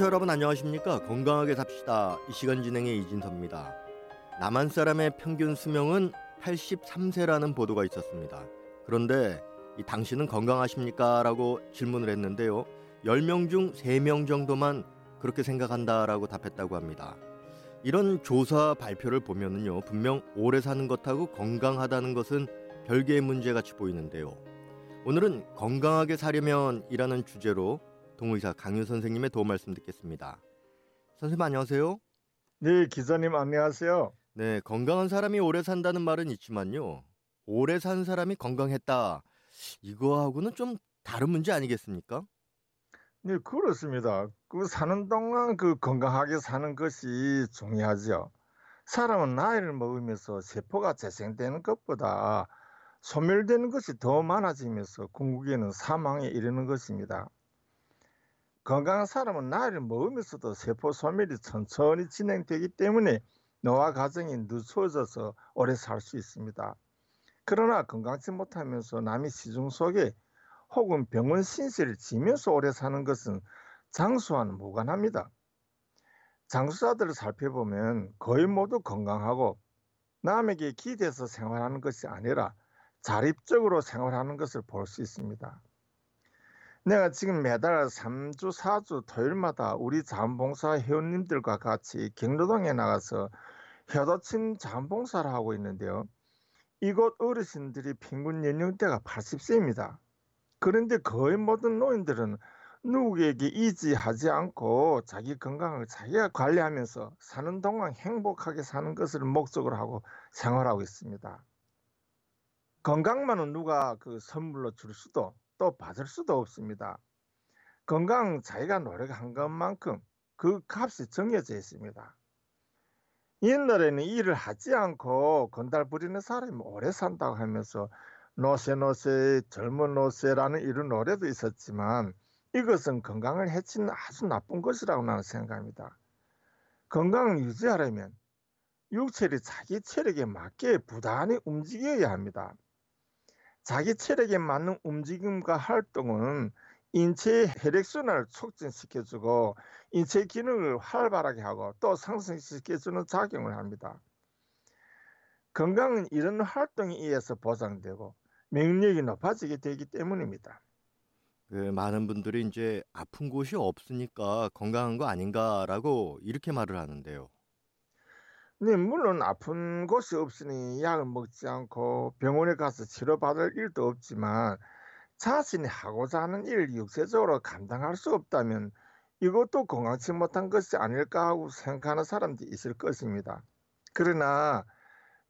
청취자 여러분 안녕하십니까? 건강하게 삽시다. 이 시간 진행의 이진섭입니다. 남한 사람의 평균 수명은 83세라는 보도가 있었습니다. 그런데 이 당신은 건강하십니까? 라고 질문을 했는데요. 10명 중 3명 정도만 그렇게 생각한다라고 답했다고 합니다. 이런 조사 발표를 보면은요. 분명 오래 사는 것하고 건강하다는 것은 별개의 문제 같이 보이는데요. 오늘은 건강하게 사려면이라는 주제로 동의사 강윤 선생님의 도움 말씀 듣겠습니다. 선생님 안녕하세요. 네, 기자님 안녕하세요. 네, 건강한 사람이 오래 산다는 말은 있지만요. 오래 산 사람이 건강했다. 이거하고는 좀 다른 문제 아니겠습니까? 네, 그렇습니다. 그 사는 동안 그 건강하게 사는 것이 중요하죠. 사람은 나이를 먹으면서 세포가 재생되는 것보다 소멸되는 것이 더 많아지면서 궁극에는 사망에 이르는 것입니다. 건강한 사람은 나이를 먹으면서도 세포 소멸이 천천히 진행되기 때문에 노화 과정이 늦춰져서 오래 살 수 있습니다. 그러나 건강치 못하면서 남의 시중 속에 혹은 병원 신세를 지면서 오래 사는 것은 장수와는 무관합니다. 장수자들을 살펴보면 거의 모두 건강하고 남에게 기대서 생활하는 것이 아니라 자립적으로 생활하는 것을 볼 수 있습니다. 내가 지금 매달 3주, 4주 토요일마다 우리 자원봉사 회원님들과 같이 경로동에 나가서 효도침 자원봉사를 하고 있는데요. 이곳 어르신들이 평균 연령대가 80세입니다. 그런데 거의 모든 노인들은 누구에게 의지하지 않고 자기 건강을 자기가 관리하면서 사는 동안 행복하게 사는 것을 목적으로 하고 생활하고 있습니다. 건강만은 누가 그 선물로 줄 수도 또 받을 수도 없습니다. 건강 자기가 노력한 것만큼 그 값이 정해져 있습니다. 옛날에는 일을 하지 않고 건달 부리는 사람이 오래 산다고 하면서 노세노세 젊은 노세라는 이런 노래도 있었지만 이것은 건강을 해치는 아주 나쁜 것이라고 나는 생각합니다. 건강을 유지하려면 육체를 자기 체력에 맞게 부단히 움직여야 합니다. 자기 체력에 맞는 움직임과 활동은 인체의 혈액순환을 촉진시켜주고 인체 기능을 활발하게 하고 또 상승시켜주는 작용을 합니다. 건강은 이런 활동에 의해서 보장되고 면역력이 높아지게 되기 때문입니다. 그 많은 분들이 이제 아픈 곳이 없으니까 건강한 거 아닌가라고 이렇게 말을 하는데요. 네, 물론 아픈 곳이 없으니 약을 먹지 않고 병원에 가서 치료받을 일도 없지만 자신이 하고자 하는 일을 육체적으로 감당할 수 없다면 이것도 건강치 못한 것이 아닐까 하고 생각하는 사람들이 있을 것입니다. 그러나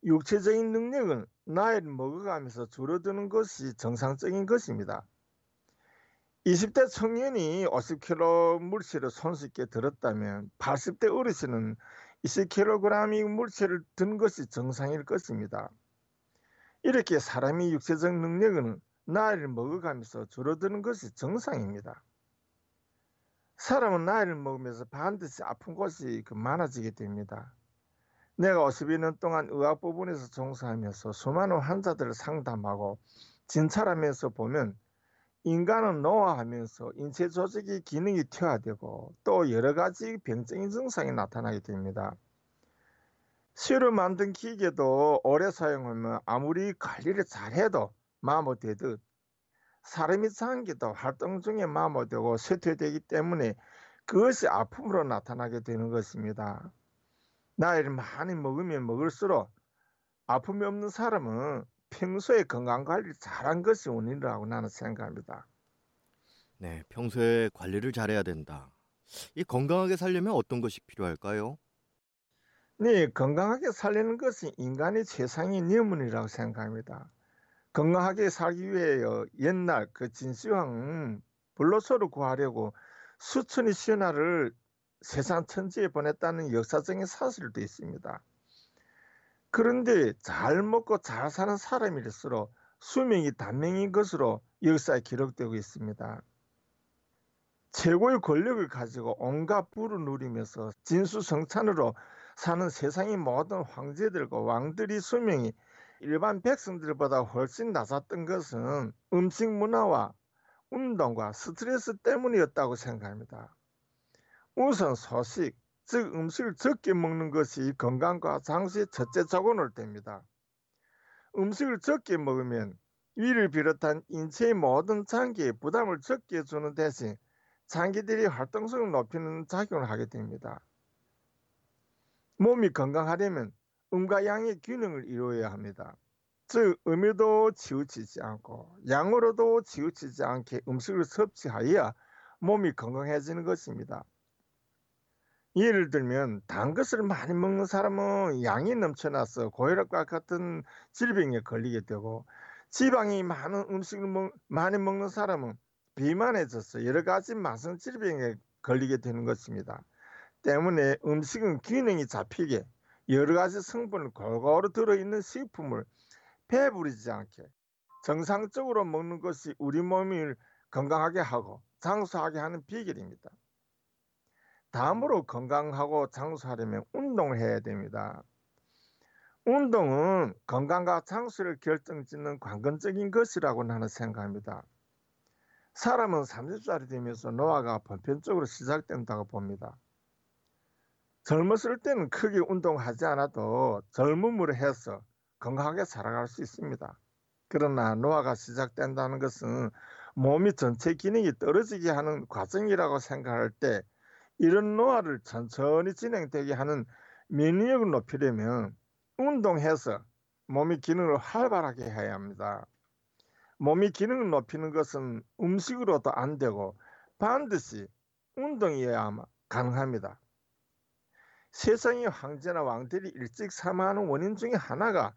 육체적인 능력은 나이를 먹어가면서 줄어드는 것이 정상적인 것입니다. 20대 청년이 50kg 물질을 손쉽게 들었다면 80대 어르신은 20kg의 물체를 든 것이 정상일 것입니다. 이렇게 사람이 육체적 능력은 나이를 먹어가면서 줄어드는 것이 정상입니다. 사람은 나이를 먹으면서 반드시 아픈 곳이 그 많아지게 됩니다. 내가 50여 년 동안 의학 부분에서 종사하면서 수많은 환자들을 상담하고 진찰하면서 보면 인간은 노화하면서 인체 조직의 기능이 퇴화되고 또 여러 가지 병적인 증상이 나타나게 됩니다. 새로 만든 기계도 오래 사용하면 아무리 관리를 잘해도 마모되듯 사람이 장기도 활동 중에 마모되고 쇠퇴되기 때문에 그것이 아픔으로 나타나게 되는 것입니다. 나이를 많이 먹으면 먹을수록 아픔이 없는 사람은 평소에 건강 관리를 잘한 것이 원인이라고 나는 생각합니다. 네, 평소에 관리를 잘해야 된다. 이 건강하게 살려면 어떤 것이 필요할까요? 네, 건강하게 살리는 것이 인간의 최상의 nhiệm務이라고 생각합니다. 건강하게 살기 위해 옛날 그 진시황 불로소를 구하려고 수천의 신하를 세상 천지에 보냈다는 역사적인 사실도 있습니다. 그런데 잘 먹고 잘 사는 사람일수록 수명이 단명인 것으로 역사에 기록되고 있습니다. 최고의 권력을 가지고 온갖 부를 누리면서 진수성찬으로 사는 세상의 모든 황제들과 왕들의 수명이 일반 백성들보다 훨씬 낮았던 것은 음식 문화와 운동과 스트레스 때문이었다고 생각합니다. 우선 소식, 즉 음식을 적게 먹는 것이 건강과 장수의 첫째 자원을 됩니다. 음식을 적게 먹으면 위를 비롯한 인체의 모든 장기에 부담을 적게 주는 대신 장기들이 활동성을 높이는 작용을 하게 됩니다. 몸이 건강하려면 음과 양의 균형을 이루어야 합니다. 즉 음에도 치우치지 않고 양으로도 치우치지 않게 음식을 섭취하여야 몸이 건강해지는 것입니다. 예를 들면 단 것을 많이 먹는 사람은 양이 넘쳐나서 고혈압과 같은 질병에 걸리게 되고 지방이 많은 음식을 먹, 많이 먹는 사람은 비만해져서 여러 가지 만성 질병에 걸리게 되는 것입니다. 때문에 음식은 균형이 잡히게 여러 가지 성분을 골고루 들어있는 식품을 배부르지 않게 정상적으로 먹는 것이 우리 몸을 건강하게 하고 장수하게 하는 비결입니다. 다음으로 건강하고 장수하려면 운동을 해야 됩니다. 운동은 건강과 장수를 결정짓는 관건적인 것이라고 나는 생각합니다. 사람은 30살이 되면서 노화가 보편적으로 시작된다고 봅니다. 젊었을 때는 크게 운동하지 않아도 젊음으로 해서 건강하게 살아갈 수 있습니다. 그러나 노화가 시작된다는 것은 몸이 전체 기능이 떨어지게 하는 과정이라고 생각할 때 이런 노화를 천천히 진행되게 하는 면역을 높이려면 운동해서 몸의 기능을 활발하게 해야 합니다. 몸의 기능을 높이는 것은 음식으로도 안 되고 반드시 운동이어야 가능합니다. 세상의 황제나 왕들이 일찍 사망하는 원인 중에 하나가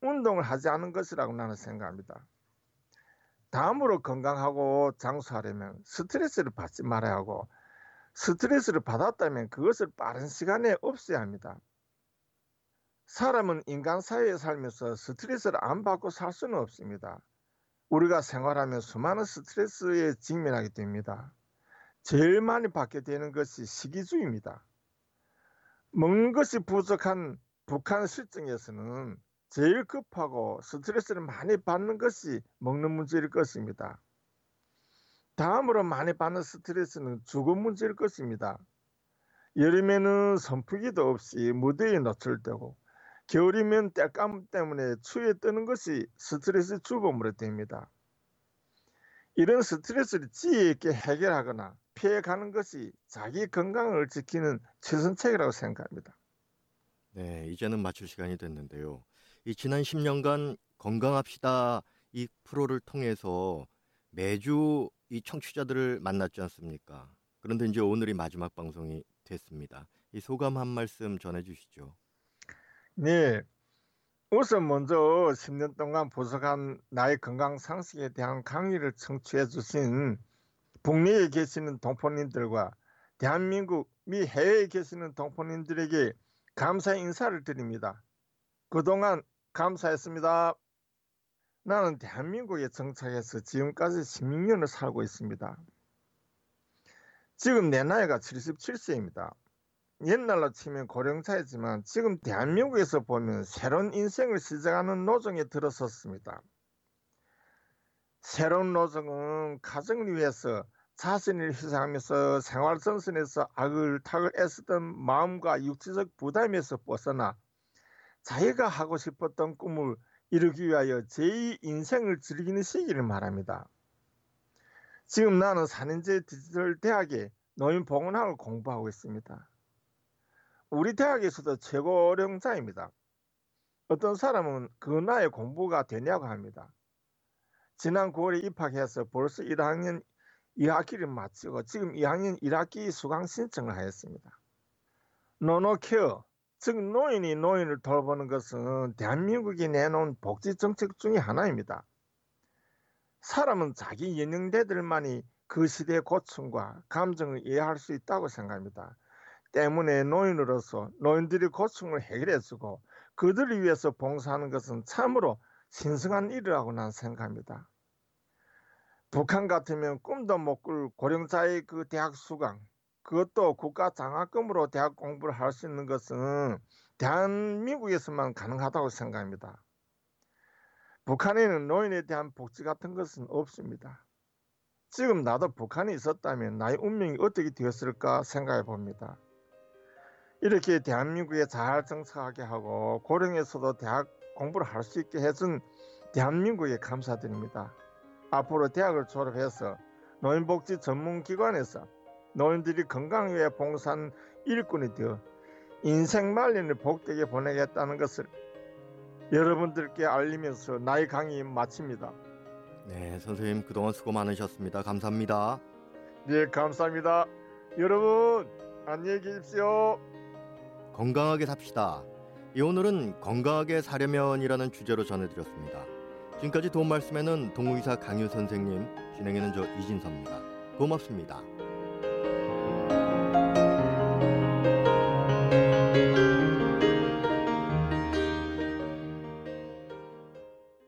운동을 하지 않은 것이라고 나는 생각합니다. 다음으로 건강하고 장수하려면 스트레스를 받지 말아야 하고 스트레스를 받았다면 그것을 빠른 시간에 없애야 합니다. 사람은 인간 사회에 살면서 스트레스를 안 받고 살 수는 없습니다. 우리가 생활하면 수많은 스트레스에 직면하게 됩니다. 제일 많이 받게 되는 것이 식이주입니다. 먹는 것이 부족한 북한 실정에서는 제일 급하고 스트레스를 많이 받는 것이 먹는 문제일 것입니다. 다음으로 많이 받는 스트레스는 주거 문제일 것입니다. 여름에는 선풍기도 없이 무대에 노출되고 겨울이면 때감 때문에 추위에 뜨는 것이 스트레스 주범으로 됩니다. 이런 스트레스를 지혜 있게 해결하거나 피해가는 것이 자기 건강을 지키는 최선책이라고 생각합니다. 네, 이제는 마칠 시간이 됐는데요. 이 지난 10년간 건강합시다 이 프로를 통해서 매주 이 청취자들을 만났지 않습니까? 그런데 이제 오늘이 마지막 방송이 됐습니다. 이 소감 한 말씀 전해 주시죠. 네. 우선 먼저 10년 동안 보석한 나의 건강 상식에 대한 강의를 청취해 주신 북미에 계시는 동포님들과 대한민국 미 해외에 계시는 동포님들에게 감사 인사를 드립니다. 그동안 감사했습니다. 나는 대한민국에 정착해서 지금까지 16년을 살고 있습니다. 지금 내 나이가 77세입니다. 옛날로 치면 고령차이지만 지금 대한민국에서 보면 새로운 인생을 시작하는 노정에 들어섰습니다. 새로운 노정은 가정을 위해서 자신을 희생하면서 생활 전선에서 아글타글 애쓰던 마음과 육체적 부담에서 벗어나 자기가 하고 싶었던 꿈을 이루기 위하여 제2 인생을 즐기는 시기를 말합니다. 지금 나는 산인제 디지털 대학에 노인 보건학을 공부하고 있습니다. 우리 대학에서도 최고령자입니다. 어떤 사람은 그 나이 공부가 되냐고 합니다. 지난 9월에 입학해서 벌써 1학년 2학기를 마치고 지금 2학년 1학기 수강 신청을 하였습니다. 노노케어, 즉 노인이 노인을 돌보는 것은 대한민국이 내놓은 복지 정책 중의 하나입니다. 사람은 자기 연령대들만이 그 시대의 고충과 감정을 이해할 수 있다고 생각합니다. 때문에 노인으로서 노인들의 고충을 해결해주고 그들을 위해서 봉사하는 것은 참으로 신성한 일이라고 난 생각합니다. 북한 같으면 꿈도 못 꿀 고령자의 그 대학 수강, 그것도 국가 장학금으로 대학 공부를 할 수 있는 것은 대한민국에서만 가능하다고 생각합니다. 북한에는 노인에 대한 복지 같은 것은 없습니다. 지금 나도 북한에 있었다면 나의 운명이 어떻게 되었을까 생각해 봅니다. 이렇게 대한민국에 잘 정착하게 하고 고령에서도 대학 공부를 할 수 있게 해준 대한민국에 감사드립니다. 앞으로 대학을 졸업해서 노인복지 전문기관에서 노인들이 건강 위해 봉사한 일꾼이 되어 인생 말년을 복되게 보내겠다는 것을 여러분들께 알리면서 나의 강의 마칩니다. 네, 선생님 그동안 수고 많으셨습니다. 감사합니다. 네, 감사합니다. 여러분, 안녕히 계십시오. 건강하게 삽시다. 이 오늘은 건강하게 사려면이라는 주제로 전해드렸습니다. 지금까지 도움 말씀에는 동의사 강유 선생님, 진행에는 저 이진섭입니다. 고맙습니다.